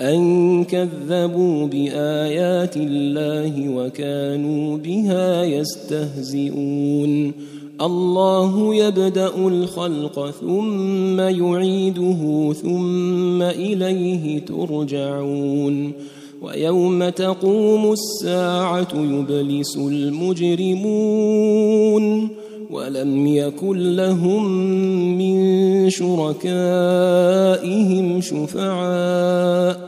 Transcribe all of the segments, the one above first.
أن كذبوا بآيات الله وكانوا بها يستهزئون. الله يبدأ الخلق ثم يعيده ثم إليه ترجعون. ويوم تقوم الساعة يبلس المجرمون. ولم يكن لهم من شركائهم شفعاء.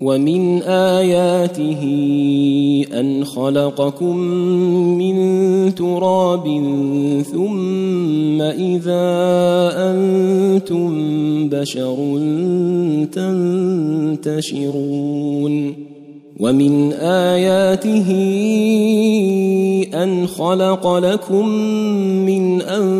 ومن اياته ان خلقكم من تراب ثم اذا أنتم بشر تنتشرون ومن اياته ان خلق لكم من انفسكم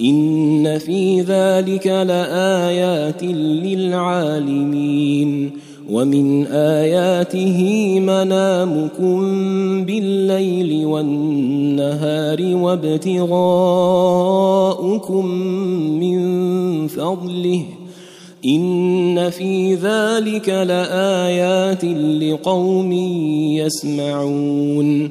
إن في ذلك لآيات للعالمين ومن آياته منامكم بالليل والنهار وابتغاؤكم من فضله إن في ذلك لآيات لقوم يسمعون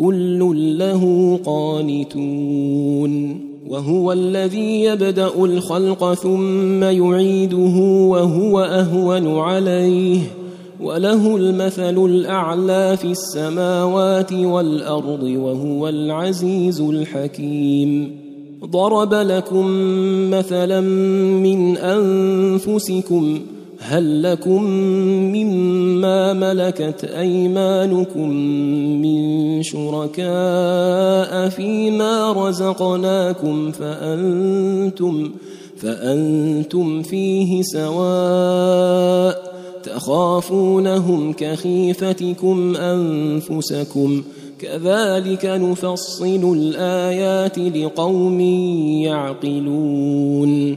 كل له قانتون وهو الذي يبدأ الخلق ثم يعيده وهو أهون عليه وله المثل الأعلى في السماوات والأرض وهو العزيز الحكيم. ضرب لكم مثلا من أنفسكم هل لكم مما ملكت أيمانكم من شركاء فيما رزقناكم فأنتم فأنتم فيه سواء تخافونهم كخيفتكم أنفسكم كذلك نفصل الآيات لقوم يعقلون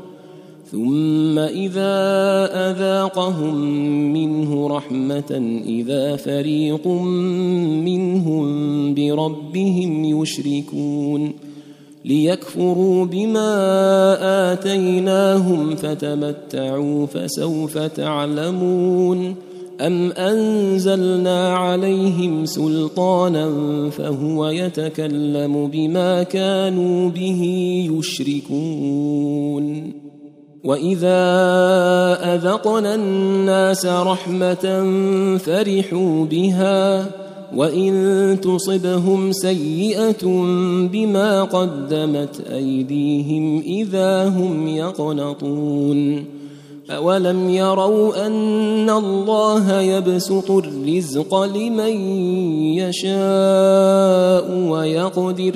ثم إذا أذاقهم منه رحمة إذا فريق منهم بربهم يشركون ليكفروا بما آتيناهم فتمتعوا فسوف تعلمون. أم أنزلنا عليهم سلطانا فهو يتكلم بما كانوا به يشركون. واذا اذقنا الناس رحمه فرحوا بها وان تصبهم سيئه بما قدمت ايديهم اذا هم يقنطون اولم يروا ان الله يبسط الرزق لمن يشاء ويقدر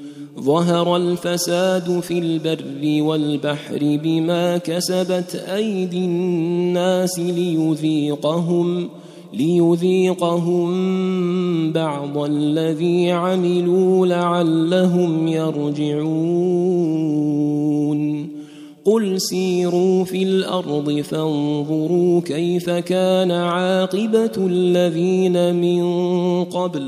ظهر الفساد في البر والبحر بما كسبت أيدي الناس ليذيقهم ليذيقهم بعض الذي عملوا لعلهم يرجعون. قل سيروا في الأرض فانظروا كيف كان عاقبة الذين من قبل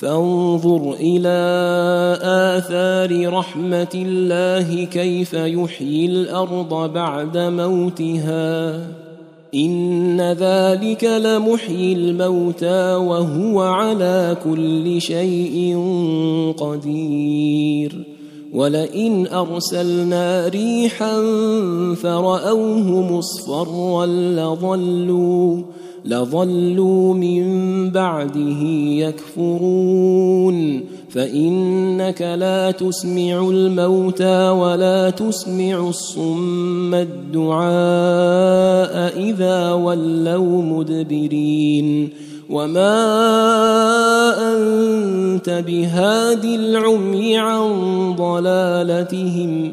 فانظر إلى آثار رحمة الله كيف يحيي الأرض بعد موتها. إن ذلك لمحيي الموتى وهو على كل شيء قدير. ولئن أرسلنا ريحا فرأوه مصفرا لظلوا لظلوا من بعده يكفرون. فإنك لا تسمع الموتى ولا تسمع الصم الدعاء إذا ولوا مدبرين. وما أنت بهاد العمي عن ضلالتهم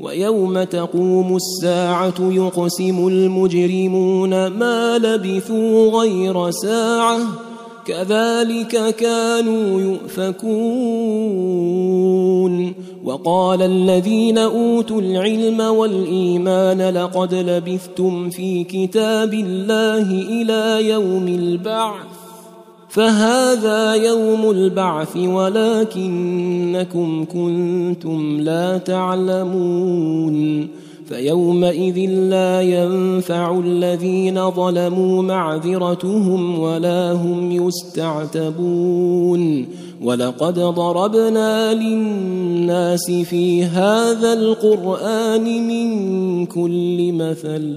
ويوم تقوم الساعة يقسم المجرمون ما لبثوا غير ساعة كذلك كانوا يؤفكون. وقال الذين أوتوا العلم والإيمان لقد لبثتم في كتاب الله إلى يوم البعث. فهذا يوم البعث ولكنكم كنتم لا تعلمون فيومئذ لا ينفع الذين ظلموا معذرتهم ولا هم يستعتبون ولقد ضربنا للناس في هذا القرآن من كل مثل